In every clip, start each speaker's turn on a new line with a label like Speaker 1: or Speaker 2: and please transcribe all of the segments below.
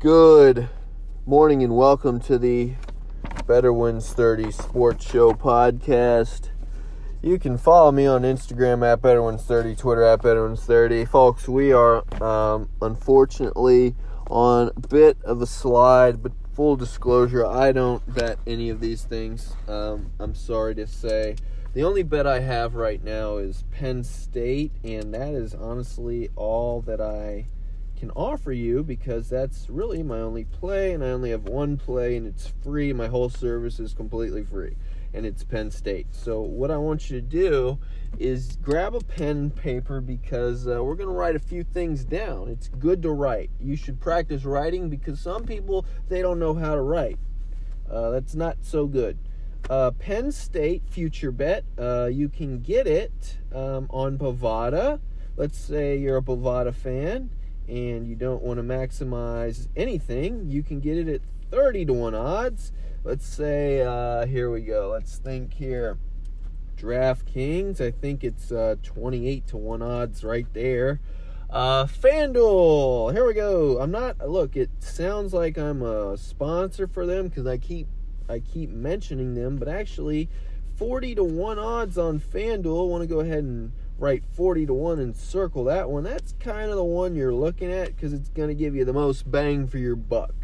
Speaker 1: Good morning and welcome to the Better Wins 30 Sports Show podcast. You can follow me on Instagram at Better Wins 30, Twitter at Better Wins 30. Folks, we are um, unfortunately on a bit of a slide, but full disclosure, I don't bet any of these things. Um, I'm sorry to say. The only bet I have right now is Penn State, and that is honestly all that I can offer you because that's really my only play, and I only have one play, and it's free. My whole service is completely free, and it's Penn State. So, what I want you to do is grab a pen and paper because uh, we're going to write a few things down. It's good to write. You should practice writing because some people they don't know how to write. Uh, that's not so good. Uh, Penn State future bet. Uh, you can get it um, on Bovada. Let's say you're a Bovada fan and you don't want to maximize anything. You can get it at 30 to 1 odds. Let's say, uh, here we go. Let's think here. DraftKings, I think it's uh, 28 to 1 odds right there. Uh, FanDuel, here we go. I'm not, look, it sounds like I'm a sponsor for them because I keep I keep mentioning them, but actually 40 to 1 odds on FanDuel. Want to go ahead and write 40 to 1 and circle that one. That's kind of the one you're looking at because it's going to give you the most bang for your buck.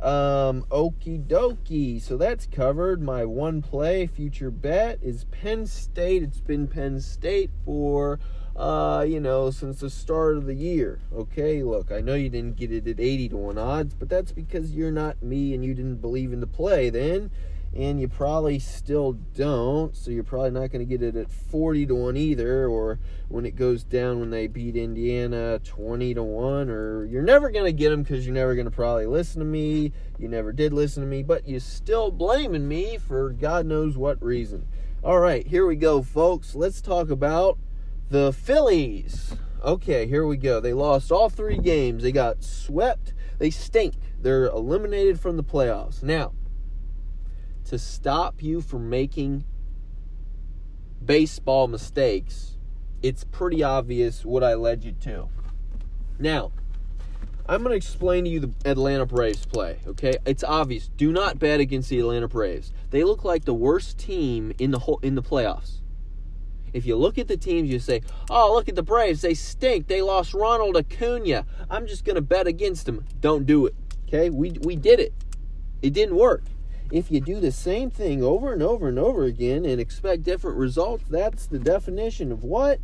Speaker 1: Um, okie dokie. So that's covered. My one play future bet is Penn State. It's been Penn State for, uh, you know, since the start of the year. Okay, look, I know you didn't get it at 80 to 1 odds, but that's because you're not me and you didn't believe in the play then and you probably still don't. So you're probably not going to get it at 40 to 1 either, or when it goes down when they beat Indiana 20 to 1, or you're never going to get them because you're never going to probably listen to me. You never did listen to me, but you're still blaming me for God knows what reason. All right, here we go, folks. Let's talk about the Phillies. Okay, here we go. They lost all three games. They got swept. They stink. They're eliminated from the playoffs. Now, to stop you from making baseball mistakes, it's pretty obvious what I led you to. Now, I'm going to explain to you the Atlanta Braves play, okay? It's obvious. Do not bet against the Atlanta Braves. They look like the worst team in the whole in the playoffs. If you look at the teams, you say, "Oh, look at the Braves. They stink. They lost Ronald Acuna. I'm just going to bet against them." Don't do it. Okay? We we did it. It didn't work. If you do the same thing over and over and over again and expect different results, that's the definition of what?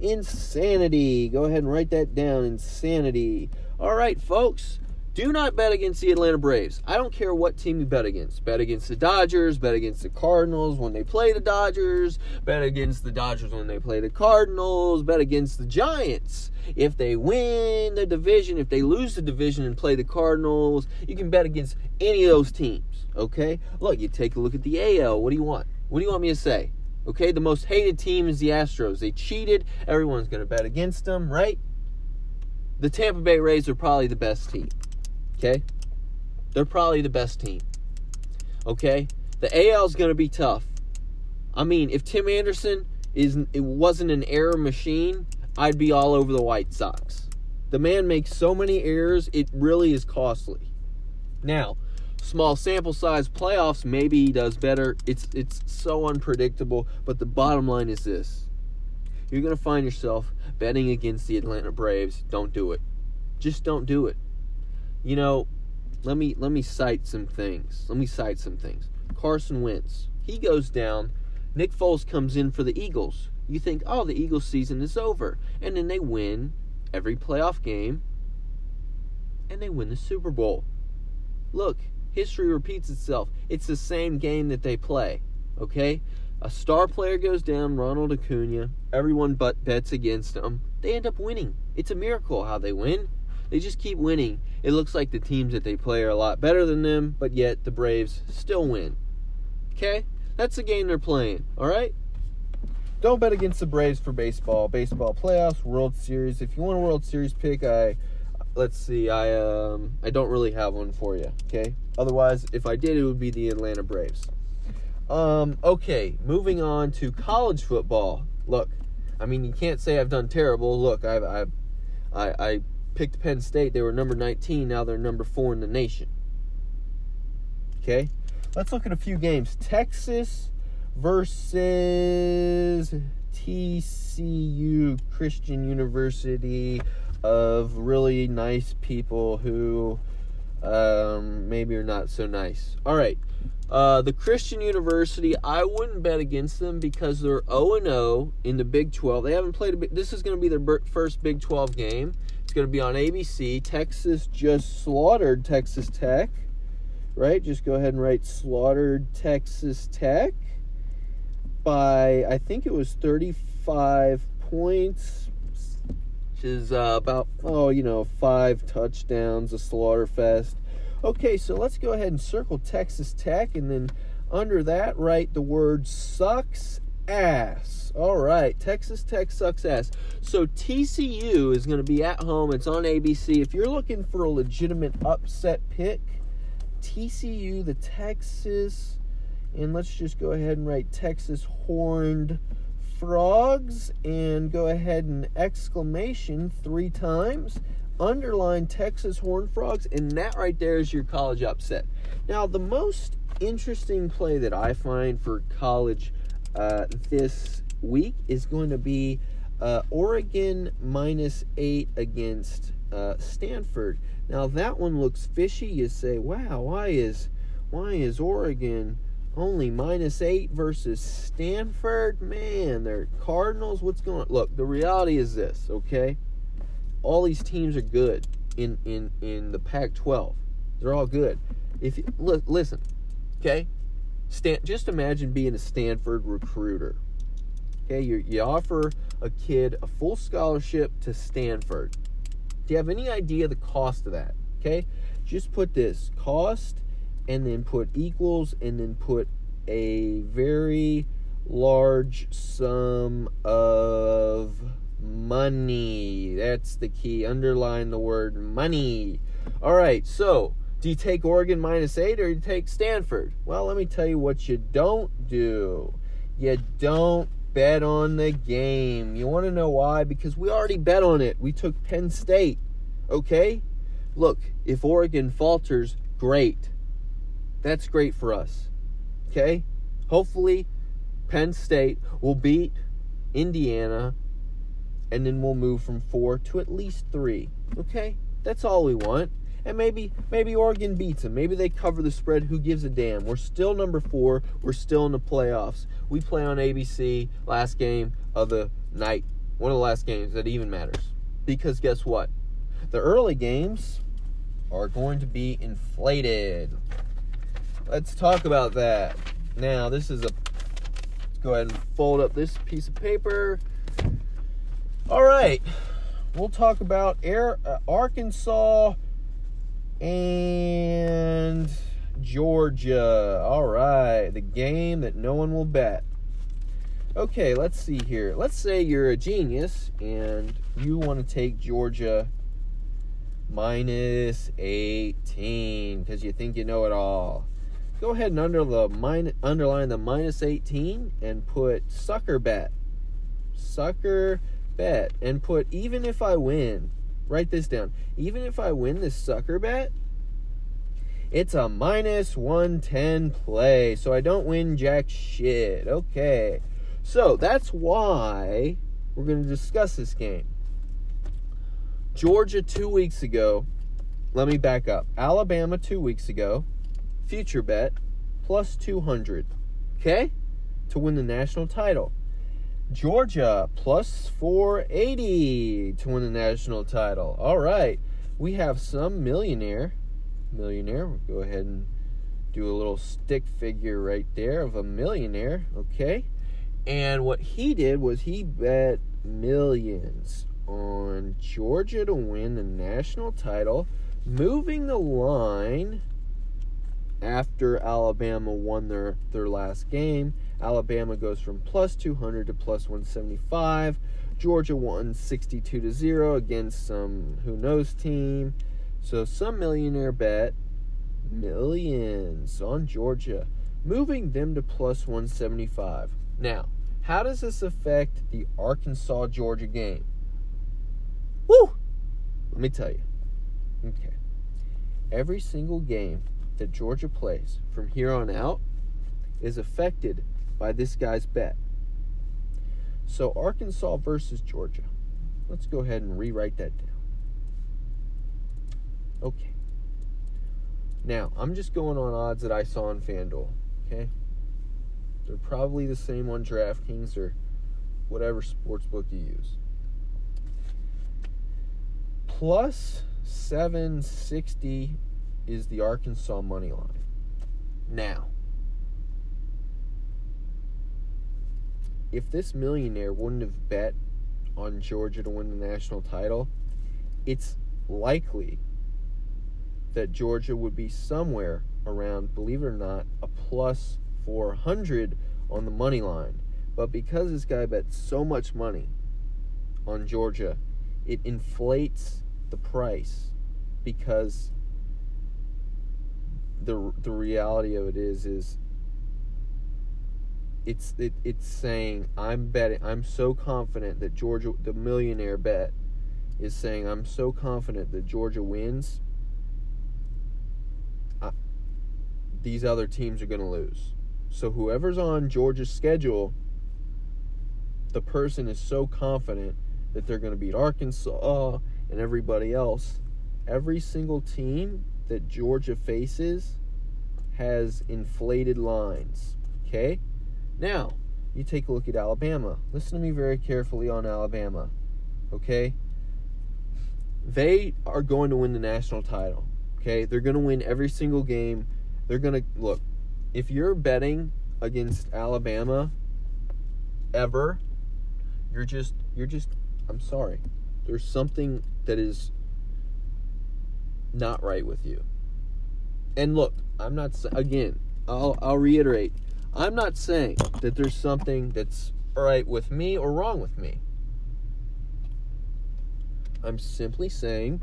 Speaker 1: Insanity. Go ahead and write that down. Insanity. All right, folks. Do not bet against the Atlanta Braves. I don't care what team you bet against. Bet against the Dodgers, bet against the Cardinals when they play the Dodgers, bet against the Dodgers when they play the Cardinals, bet against the Giants. If they win the division, if they lose the division and play the Cardinals, you can bet against any of those teams. Okay? Look, you take a look at the AL. What do you want? What do you want me to say? Okay, the most hated team is the Astros. They cheated. Everyone's going to bet against them, right? The Tampa Bay Rays are probably the best team. Okay? They're probably the best team. Okay? The AL is going to be tough. I mean, if Tim Anderson is it wasn't an error machine, I'd be all over the White Sox. The man makes so many errors, it really is costly. Now, small sample size playoffs, maybe he does better. It's it's so unpredictable, but the bottom line is this. You're going to find yourself betting against the Atlanta Braves. Don't do it. Just don't do it you know, let me let me cite some things. Let me cite some things. Carson Wentz, he goes down. Nick Foles comes in for the Eagles. You think, oh, the Eagles season is over, and then they win every playoff game, and they win the Super Bowl. Look, history repeats itself. It's the same game that they play. Okay, a star player goes down, Ronald Acuna. Everyone but bets against them. They end up winning. It's a miracle how they win. They just keep winning. It looks like the teams that they play are a lot better than them, but yet the Braves still win. Okay? That's the game they're playing, all right? Don't bet against the Braves for baseball. Baseball playoffs, World Series. If you want a World Series pick, I let's see, I um I don't really have one for you, okay? Otherwise, if I did, it would be the Atlanta Braves. Um, okay, moving on to college football. Look, I mean, you can't say I've done terrible. Look, I've, I've I, I picked Penn State, they were number 19. Now they're number four in the nation. Okay, let's look at a few games. Texas versus TCU Christian University of really nice people who um, maybe are not so nice. All right. Uh, the Christian University, I wouldn't bet against them because they're 0 0 in the Big 12. They haven't played a bit. This is going to be their first Big 12 game. It's going to be on ABC. Texas just slaughtered Texas Tech, right? Just go ahead and write slaughtered Texas Tech by, I think it was 35 points, which is uh, about, oh, you know, five touchdowns, a slaughter fest. Okay, so let's go ahead and circle Texas Tech and then under that write the word sucks ass. All right, Texas Tech sucks ass. So TCU is going to be at home. It's on ABC. If you're looking for a legitimate upset pick, TCU, the Texas, and let's just go ahead and write Texas Horned Frogs and go ahead and exclamation three times underline Texas Horned Frogs, and that right there is your college upset. Now, the most interesting play that I find for college uh, this week is going to be uh, Oregon minus eight against uh, Stanford. Now that one looks fishy. You say, "Wow, why is why is Oregon only minus eight versus Stanford? Man, they're Cardinals. What's going on?" Look, the reality is this. Okay, all these teams are good in in in the Pac-12. They're all good. If you look, listen, okay, Stan, just imagine being a Stanford recruiter. Okay, you you offer a kid a full scholarship to Stanford. Do you have any idea the cost of that? Okay, just put this cost and then put equals and then put a very large sum of money. That's the key. Underline the word money. All right, so do you take Oregon minus eight or do you take Stanford? Well, let me tell you what you don't do. You don't bet on the game. You want to know why? Because we already bet on it. We took Penn State. Okay? Look, if Oregon falters, great. That's great for us. Okay? Hopefully, Penn State will beat Indiana and then we'll move from four to at least three. Okay, that's all we want. And maybe maybe Oregon beats them. Maybe they cover the spread. Who gives a damn? We're still number four. We're still in the playoffs. We play on ABC last game of the night. One of the last games that even matters. Because guess what? The early games are going to be inflated. Let's talk about that. Now, this is a. Let's go ahead and fold up this piece of paper. All right, we'll talk about Air, uh, Arkansas and Georgia. All right, the game that no one will bet. Okay, let's see here. Let's say you're a genius and you want to take Georgia minus 18 because you think you know it all. Go ahead and under the min- underline the minus 18 and put sucker bet. Sucker bet and put even if I win, write this down. Even if I win this sucker bet, it's a minus 110 play. So I don't win jack shit. Okay. So that's why we're going to discuss this game. Georgia two weeks ago. Let me back up. Alabama two weeks ago. Future bet plus 200. Okay? To win the national title. Georgia plus 480 to win the national title. All right. We have some millionaire. Millionaire. We'll go ahead and do a little stick figure right there of a millionaire. Okay. And what he did was he bet millions on Georgia to win the national title, moving the line after Alabama won their, their last game. Alabama goes from plus 200 to plus 175. Georgia won 62 to 0 against some who knows team. So some millionaire bet millions on Georgia, moving them to plus 175. Now, how does this affect the Arkansas Georgia game? Woo! Let me tell you. Okay. Every single game that Georgia plays from here on out is affected by this guy's bet. So Arkansas versus Georgia. Let's go ahead and rewrite that down. Okay. Now, I'm just going on odds that I saw on FanDuel, okay? They're probably the same on DraftKings or whatever sports book you use. Plus 760 is the Arkansas money line. Now, if this millionaire wouldn't have bet on Georgia to win the national title, it's likely that Georgia would be somewhere around, believe it or not, a plus 400 on the money line. But because this guy bet so much money on Georgia, it inflates the price because the the reality of it is is it's it, it's saying I'm betting I'm so confident that Georgia the millionaire bet is saying I'm so confident that Georgia wins I, these other teams are going to lose. So whoever's on Georgia's schedule the person is so confident that they're going to beat Arkansas and everybody else. Every single team that Georgia faces has inflated lines. Okay? Now, you take a look at Alabama. Listen to me very carefully on Alabama. Okay? They are going to win the national title. Okay? They're going to win every single game. They're going to look. If you're betting against Alabama ever, you're just you're just I'm sorry. There's something that is not right with you. And look, I'm not again, I'll I'll reiterate I'm not saying that there's something that's right with me or wrong with me. I'm simply saying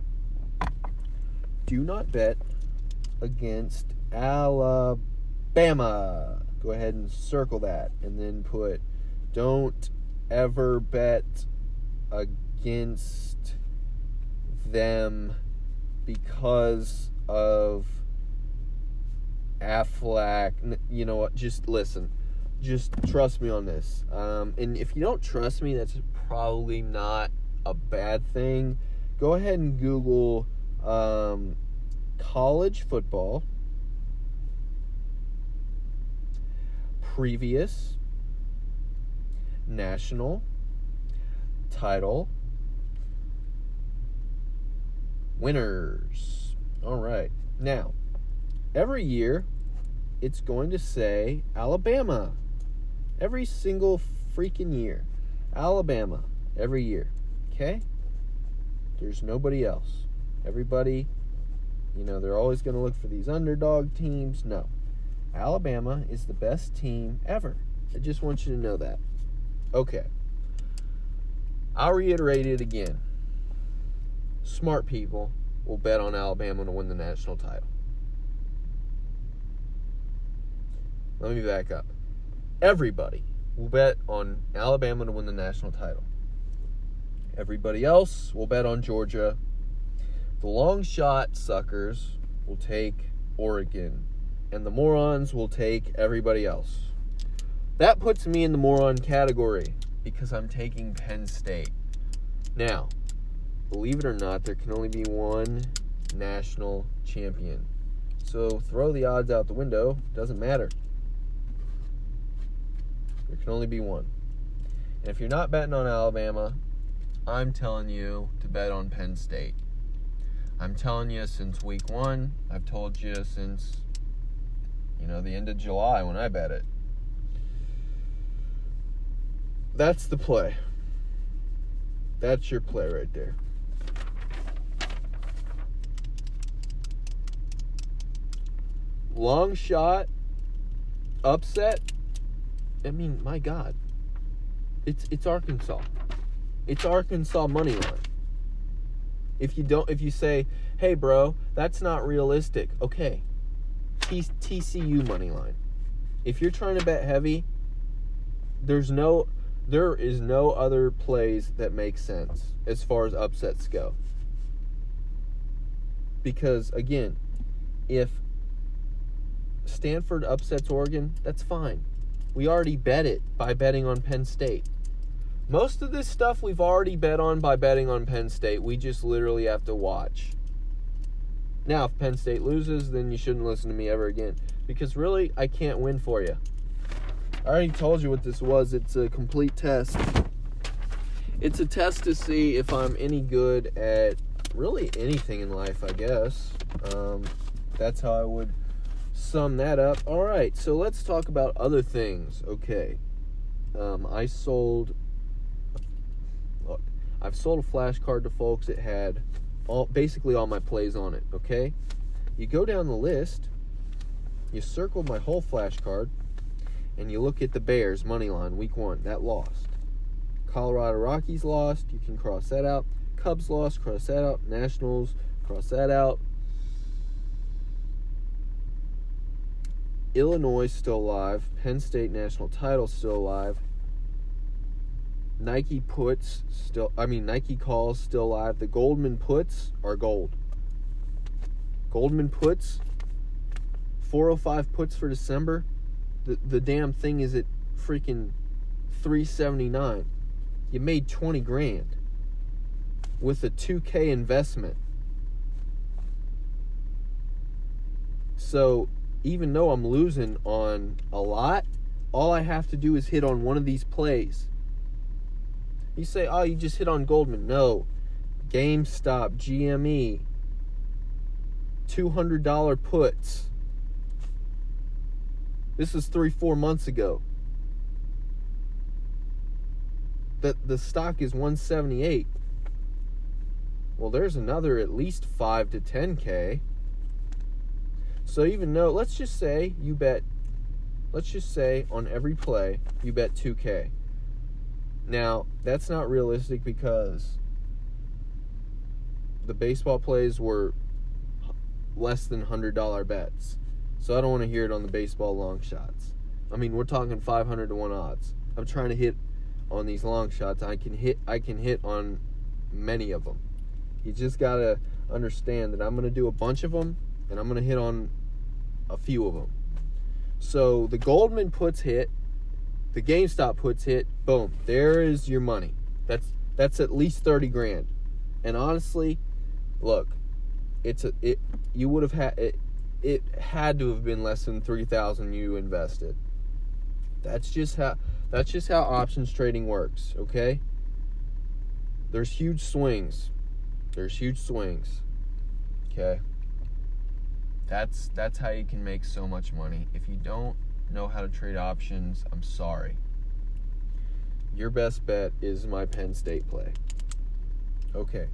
Speaker 1: do not bet against Alabama. Go ahead and circle that and then put don't ever bet against them because of Aflac. You know what? Just listen. Just trust me on this. Um, and if you don't trust me, that's probably not a bad thing. Go ahead and Google um, college football previous national title winners. All right. Now, every year it's going to say Alabama. Every single freaking year. Alabama every year. Okay? There's nobody else. Everybody, you know, they're always going to look for these underdog teams. No. Alabama is the best team ever. I just want you to know that. Okay. I'll reiterate it again. Smart people will bet on Alabama to win the national title. Let me back up. Everybody will bet on Alabama to win the national title. Everybody else will bet on Georgia. The long shot suckers will take Oregon, and the morons will take everybody else. That puts me in the moron category because I'm taking Penn State. Now, believe it or not, there can only be one national champion. So throw the odds out the window, doesn't matter. There can only be one. And if you're not betting on Alabama, I'm telling you to bet on Penn State. I'm telling you since week one. I've told you since, you know, the end of July when I bet it. That's the play. That's your play right there. Long shot, upset, I mean, my God, it's it's Arkansas. It's Arkansas money line. If you don't, if you say, "Hey, bro, that's not realistic," okay, TCU money line. If you're trying to bet heavy, there's no, there is no other plays that make sense as far as upsets go. Because again, if Stanford upsets Oregon, that's fine. We already bet it by betting on Penn State. Most of this stuff we've already bet on by betting on Penn State. We just literally have to watch. Now, if Penn State loses, then you shouldn't listen to me ever again. Because really, I can't win for you. I already told you what this was. It's a complete test. It's a test to see if I'm any good at really anything in life, I guess. Um, that's how I would sum that up. All right, so let's talk about other things. Okay. Um, I sold. Look, I've sold a flashcard to folks. It had all basically all my plays on it. Okay. You go down the list. You circle my whole flashcard, and you look at the Bears money line week one. That lost. Colorado Rockies lost. You can cross that out. Cubs lost. Cross that out. Nationals. Cross that out. Illinois still alive. Penn State national title still alive. Nike puts still I mean Nike calls still alive. The Goldman puts are gold. Goldman puts 405 puts for December. The the damn thing is at freaking 379. You made 20 grand with a 2k investment. So, even though I'm losing on a lot, all I have to do is hit on one of these plays. You say, oh, you just hit on Goldman. No. GameStop, GME, $200 puts. This was three, four months ago. The, the stock is 178. Well, there's another at least 5 to 10K. So even though, let's just say you bet, let's just say on every play, you bet 2K. Now, that's not realistic because the baseball plays were less than $100 bets. So I don't want to hear it on the baseball long shots. I mean, we're talking 500 to 1 odds. I'm trying to hit on these long shots. I can hit I can hit on many of them. You just got to understand that I'm going to do a bunch of them and I'm going to hit on a few of them. So the Goldman puts hit, the GameStop puts hit, boom, there is your money. That's that's at least 30 grand. And honestly, look, it's a it you would have had it it had to have been less than 3000 you invested. That's just how that's just how options trading works, okay? There's huge swings. There's huge swings. Okay? That's that's how you can make so much money. If you don't know how to trade options, I'm sorry. Your best bet is my Penn State play. Okay.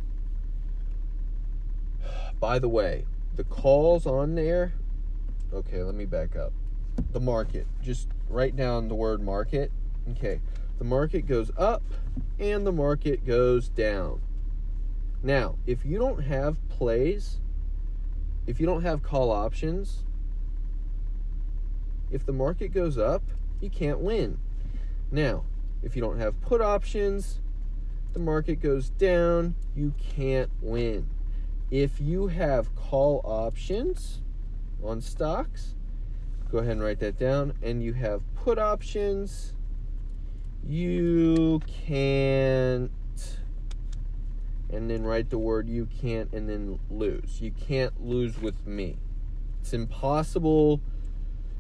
Speaker 1: By the way, the calls on there. Okay, let me back up. The market. Just write down the word market. Okay. The market goes up and the market goes down. Now, if you don't have plays if you don't have call options, if the market goes up, you can't win. Now, if you don't have put options, the market goes down, you can't win. If you have call options on stocks, go ahead and write that down, and you have put options, you can't and then write the word you can't and then lose. You can't lose with me. It's impossible.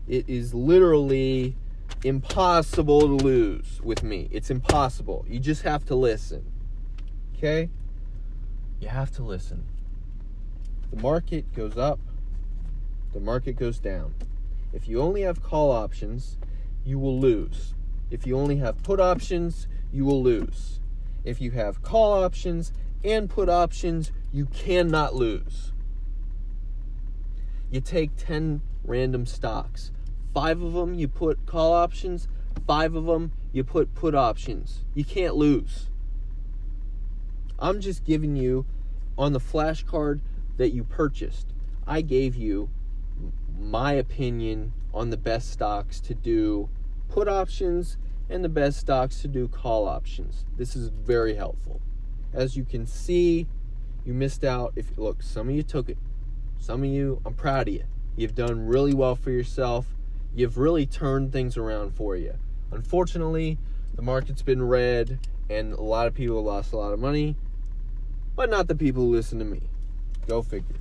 Speaker 1: It is literally impossible to lose with me. It's impossible. You just have to listen. Okay? You have to listen. The market goes up, the market goes down. If you only have call options, you will lose. If you only have put options, you will lose. If you have call options and put options, you cannot lose. You take 10 random stocks. Five of them you put call options, five of them you put put options. You can't lose. I'm just giving you on the flashcard that you purchased. I gave you my opinion on the best stocks to do put options and the best stocks to do call options. This is very helpful as you can see, you missed out. If look, some of you took it, Some of you, I'm proud of you. You've done really well for yourself. You've really turned things around for you. Unfortunately, the market's been red and a lot of people lost a lot of money, but not the people who listen to me. Go figure.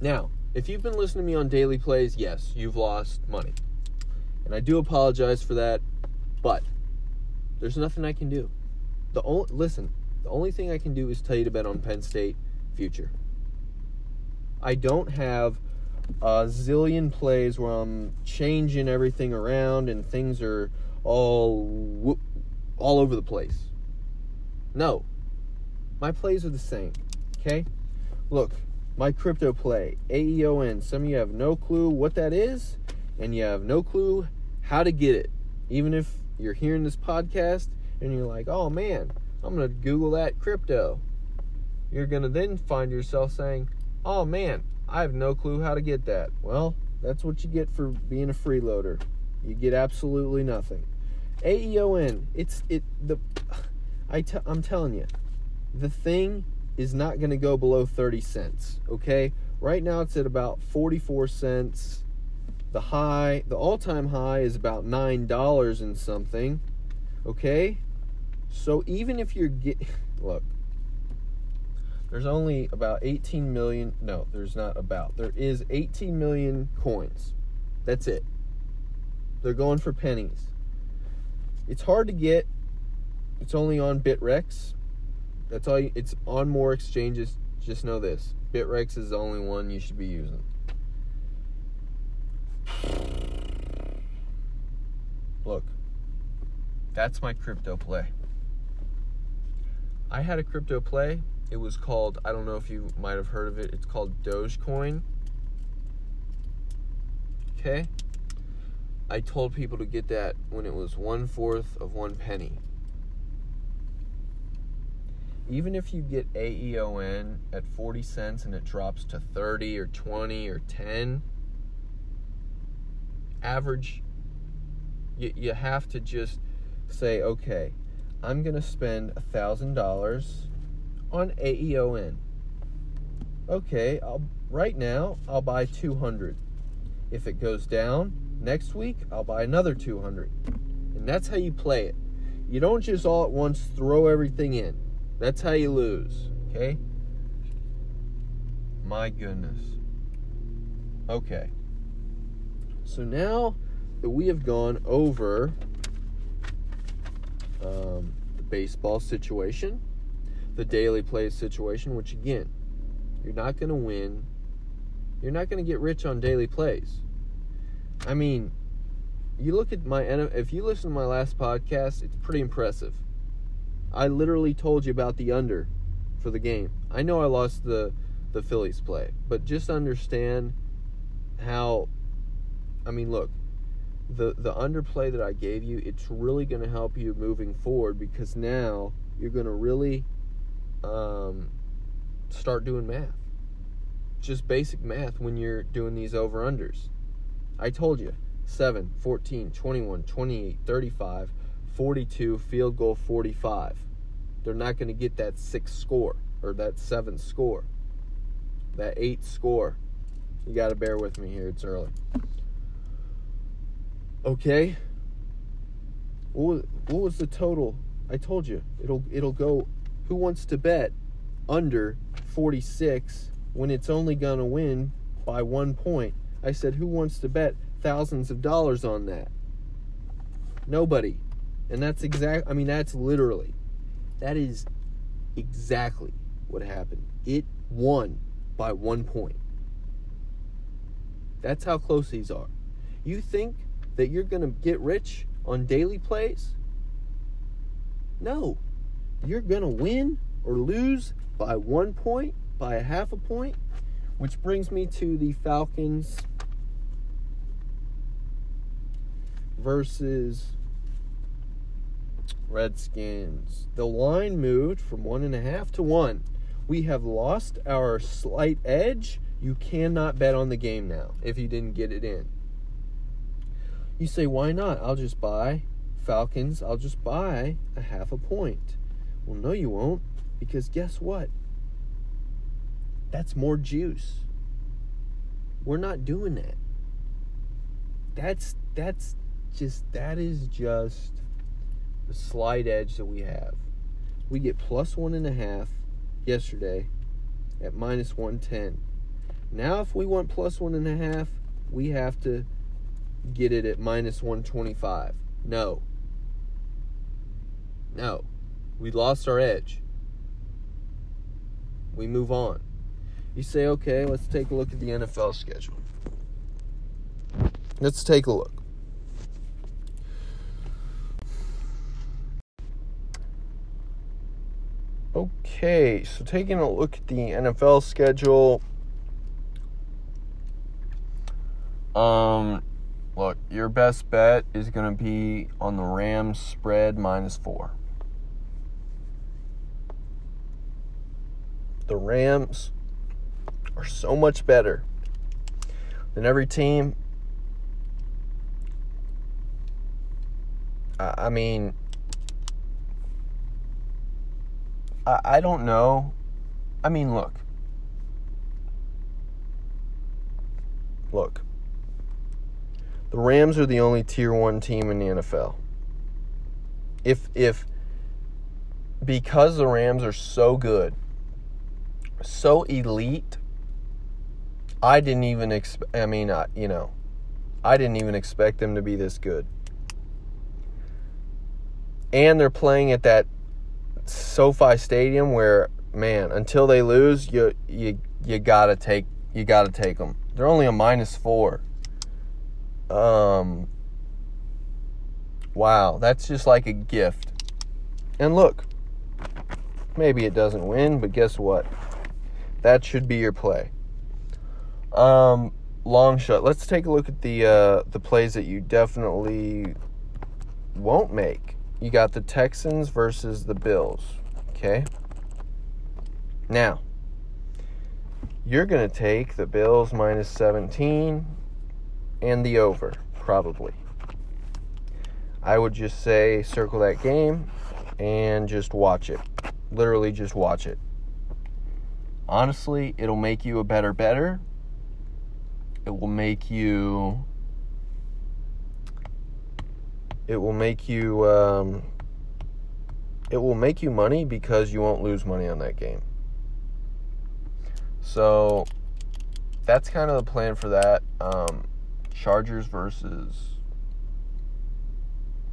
Speaker 1: Now, if you've been listening to me on daily plays, yes, you've lost money. And I do apologize for that, but there's nothing I can do. The only listen, the only thing I can do is tell you to bet on Penn State future. I don't have a zillion plays where I'm changing everything around and things are all all over the place. No. My plays are the same. Okay? Look, my crypto play, AEON. Some of you have no clue what that is, and you have no clue how to get it. Even if you're hearing this podcast and you're like, oh man, I'm going to Google that crypto. You're going to then find yourself saying, oh man, I have no clue how to get that. Well, that's what you get for being a freeloader. You get absolutely nothing. AEON, it's it the I t- I'm telling you, the thing is not going to go below 30 cents, okay? Right now it's at about 44 cents. The high, the all-time high is about $9 and something. Okay? So even if you're get look, there's only about 18 million, no, there's not about. There is 18 million coins. That's it. They're going for pennies. It's hard to get. It's only on Bittrex. That's all. You, it's on more exchanges. Just know this: Bittrex is the only one you should be using. Look, that's my crypto play. I had a crypto play. It was called, I don't know if you might have heard of it, it's called Dogecoin. Okay? I told people to get that when it was one fourth of one penny. Even if you get AEON at 40 cents and it drops to 30 or 20 or 10, average, you, you have to just say, okay, I'm going to spend a $1,000 on AEON. Okay, I'll, right now I'll buy 200. If it goes down, Next week, I'll buy another 200. And that's how you play it. You don't just all at once throw everything in. That's how you lose, okay? My goodness. Okay. So now that we have gone over um, the baseball situation, the daily play situation, which again, you're not going to win. You're not going to get rich on daily plays. I mean, you look at my if you listen to my last podcast, it's pretty impressive. I literally told you about the under for the game. I know I lost the the Phillies play, but just understand how I mean, look, the the underplay that I gave you, it's really going to help you moving forward because now you're going to really um, start doing math. Just basic math when you're doing these over unders. I told you 7, 14, 21, 28, 35, 42, field goal 45. They're not going to get that six score or that seven score, that eight score. You got to bear with me here, it's early. Okay. What was, what was the total? I told you it'll it'll go. Who wants to bet under 46 when it's only gonna win by one point? I said, Who wants to bet thousands of dollars on that? Nobody. And that's exact I mean that's literally that is exactly what happened. It won by 1 point. That's how close these are. You think that you're going to get rich on daily plays? No. You're going to win or lose by 1 point, by a half a point, which brings me to the Falcons versus Redskins. The line moved from one and a half to one. We have lost our slight edge. You cannot bet on the game now if you didn't get it in. You say, why not? I'll just buy Falcons. I'll just buy a half a point. Well, no, you won't, because guess what? That's more juice. We're not doing that. That's that's just that is just the slight edge that we have. We get plus one and a half yesterday at minus 110. Now, if we want plus one and a half, we have to get it at minus 125. No. No. We lost our edge. We move on. You say, okay, let's take a look at the NFL schedule. Let's take a look. Okay, so taking a look at the NFL schedule. Um, look, your best bet is going to be on the Rams spread minus four. The Rams are so much better than every team. I mean, I, I don't know. I mean, look. Look. The Rams are the only tier 1 team in the NFL. If if because the Rams are so good, so elite, I didn't even expect I mean, I, you know, I didn't even expect them to be this good. And they're playing at that SoFi Stadium where man, until they lose, you you you gotta take you gotta take them. They're only a minus four. Um. Wow, that's just like a gift. And look, maybe it doesn't win, but guess what? That should be your play. Um, long shot. Let's take a look at the uh, the plays that you definitely won't make you got the Texans versus the Bills. Okay? Now, you're going to take the Bills minus 17 and the over, probably. I would just say circle that game and just watch it. Literally, just watch it. Honestly, it'll make you a better better. It will make you it will make you um, it will make you money because you won't lose money on that game. So that's kind of the plan for that. Um, Chargers versus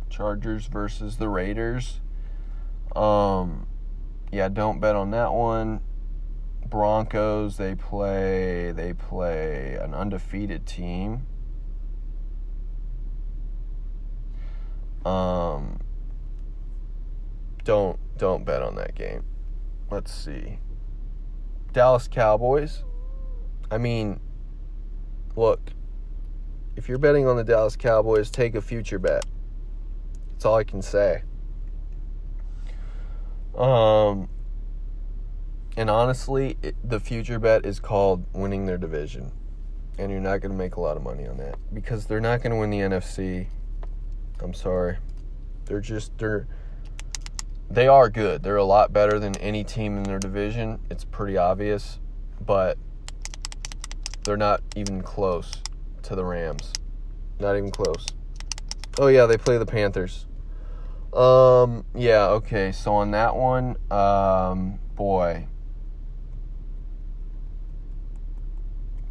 Speaker 1: Chargers versus the Raiders. Um, yeah, don't bet on that one. Broncos, they play they play an undefeated team. Um, don't don't bet on that game. Let's see. Dallas Cowboys. I mean, look, if you're betting on the Dallas Cowboys, take a future bet. That's all I can say. Um, and honestly, it, the future bet is called winning their division. And you're not going to make a lot of money on that because they're not going to win the NFC I'm sorry. They're just they're they are good. They're a lot better than any team in their division. It's pretty obvious, but they're not even close to the Rams. Not even close. Oh yeah, they play the Panthers. Um yeah, okay. So on that one, um boy.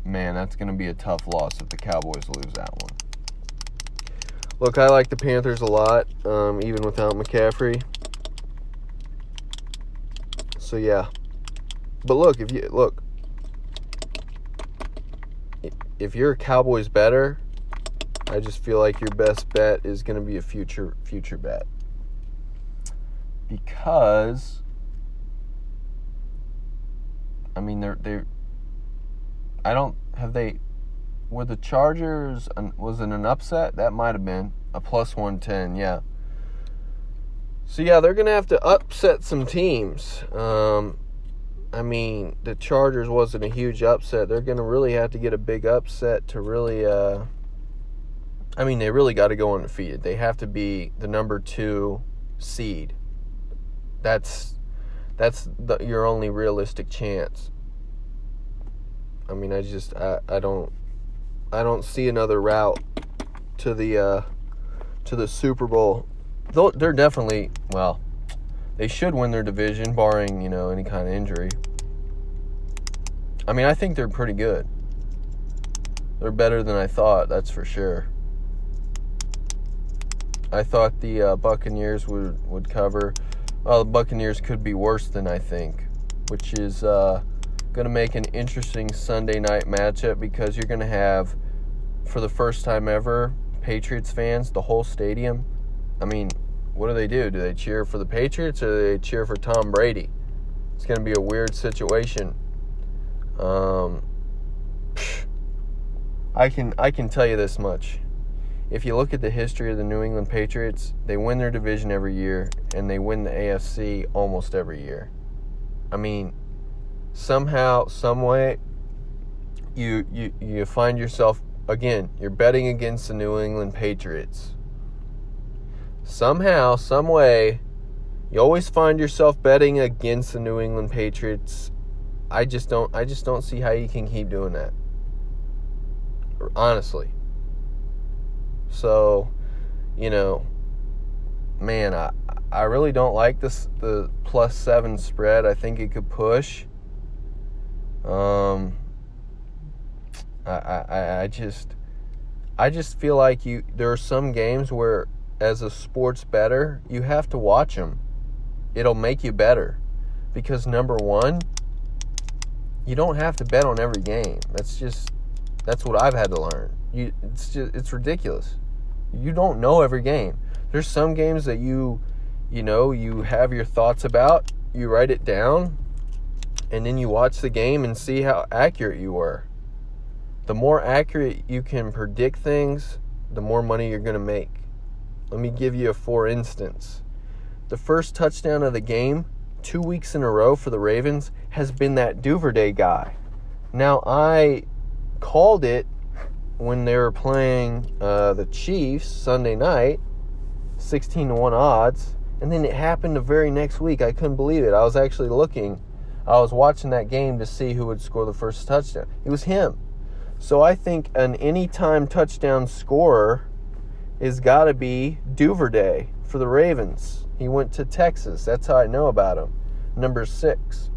Speaker 1: Man, that's going to be a tough loss if the Cowboys lose that one. Look, I like the Panthers a lot, um, even without McCaffrey. So yeah, but look, if you look, if you're a Cowboys better, I just feel like your best bet is going to be a future future bet because I mean they're they I don't have they were the Chargers was it an upset? That might have been a plus 110, yeah. So yeah, they're gonna have to upset some teams. Um, I mean, the Chargers wasn't a huge upset. They're gonna really have to get a big upset to really. Uh, I mean, they really got to go undefeated. They have to be the number two seed. That's that's the, your only realistic chance. I mean, I just I, I don't I don't see another route to the uh, to the Super Bowl. Though they're definitely well, they should win their division, barring you know any kind of injury. I mean, I think they're pretty good. They're better than I thought, that's for sure. I thought the uh, Buccaneers would would cover. Well, the Buccaneers could be worse than I think, which is uh, going to make an interesting Sunday night matchup because you're going to have, for the first time ever, Patriots fans, the whole stadium. I mean, what do they do? Do they cheer for the Patriots or do they cheer for Tom Brady? It's going to be a weird situation. Um, I can I can tell you this much. If you look at the history of the New England Patriots, they win their division every year and they win the AFC almost every year. I mean, somehow, some way, you you you find yourself again. You're betting against the New England Patriots. Somehow, some way, you always find yourself betting against the New England Patriots. I just don't. I just don't see how you can keep doing that. Honestly. So, you know, man, I I really don't like this the plus seven spread. I think it could push. Um, I, I, I just, I just feel like you. There are some games where, as a sports bettor, you have to watch them. It'll make you better, because number one, you don't have to bet on every game. That's just, that's what I've had to learn. You, it's just, it's ridiculous. You don't know every game. There's some games that you, you know, you have your thoughts about. You write it down and then you watch the game and see how accurate you were. The more accurate you can predict things, the more money you're going to make. Let me give you a for instance. The first touchdown of the game, two weeks in a row for the Ravens, has been that Duvernay guy. Now, I called it when they were playing uh, the Chiefs Sunday night, 16 to 1 odds, and then it happened the very next week. I couldn't believe it. I was actually looking I was watching that game to see who would score the first touchdown. It was him. So I think an anytime touchdown scorer is got to be Duvernay for the Ravens. He went to Texas. That's how I know about him. Number six.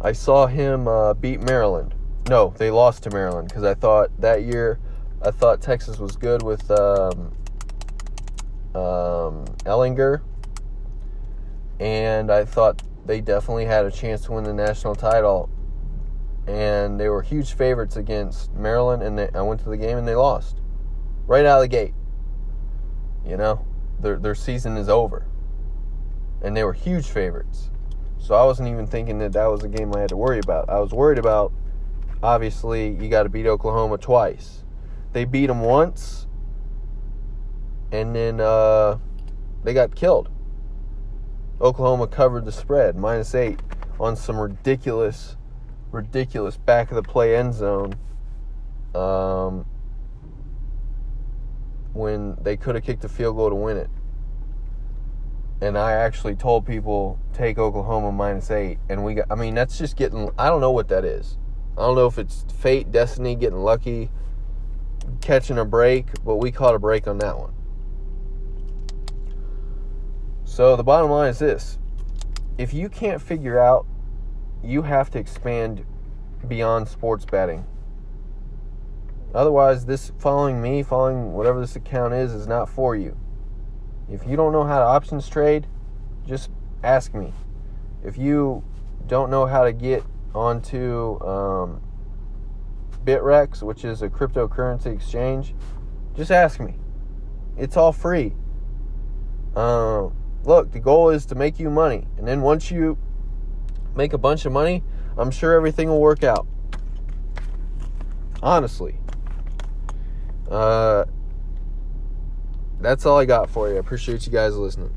Speaker 1: I saw him uh, beat Maryland. No, they lost to Maryland because I thought that year, I thought Texas was good with um, um, Ehlinger, and I thought they definitely had a chance to win the national title. And they were huge favorites against Maryland, and they, I went to the game and they lost right out of the gate. You know, their their season is over, and they were huge favorites. So I wasn't even thinking that that was a game I had to worry about. I was worried about, obviously, you got to beat Oklahoma twice. They beat them once, and then uh, they got killed. Oklahoma covered the spread, minus eight, on some ridiculous, ridiculous back of the play end zone. Um, when they could have kicked a field goal to win it. And I actually told people take Oklahoma minus eight, and we got. I mean, that's just getting. I don't know what that is. I don't know if it's fate, destiny, getting lucky, catching a break, but we caught a break on that one. So the bottom line is this if you can't figure out, you have to expand beyond sports betting. Otherwise, this following me, following whatever this account is, is not for you. If you don't know how to options trade, just ask me. If you don't know how to get onto um, Bittrex, which is a cryptocurrency exchange, just ask me. It's all free. Um, look, the goal is to make you money. And then once you make a bunch of money, I'm sure everything will work out. Honestly. Uh, that's all I got for you. I appreciate you guys listening.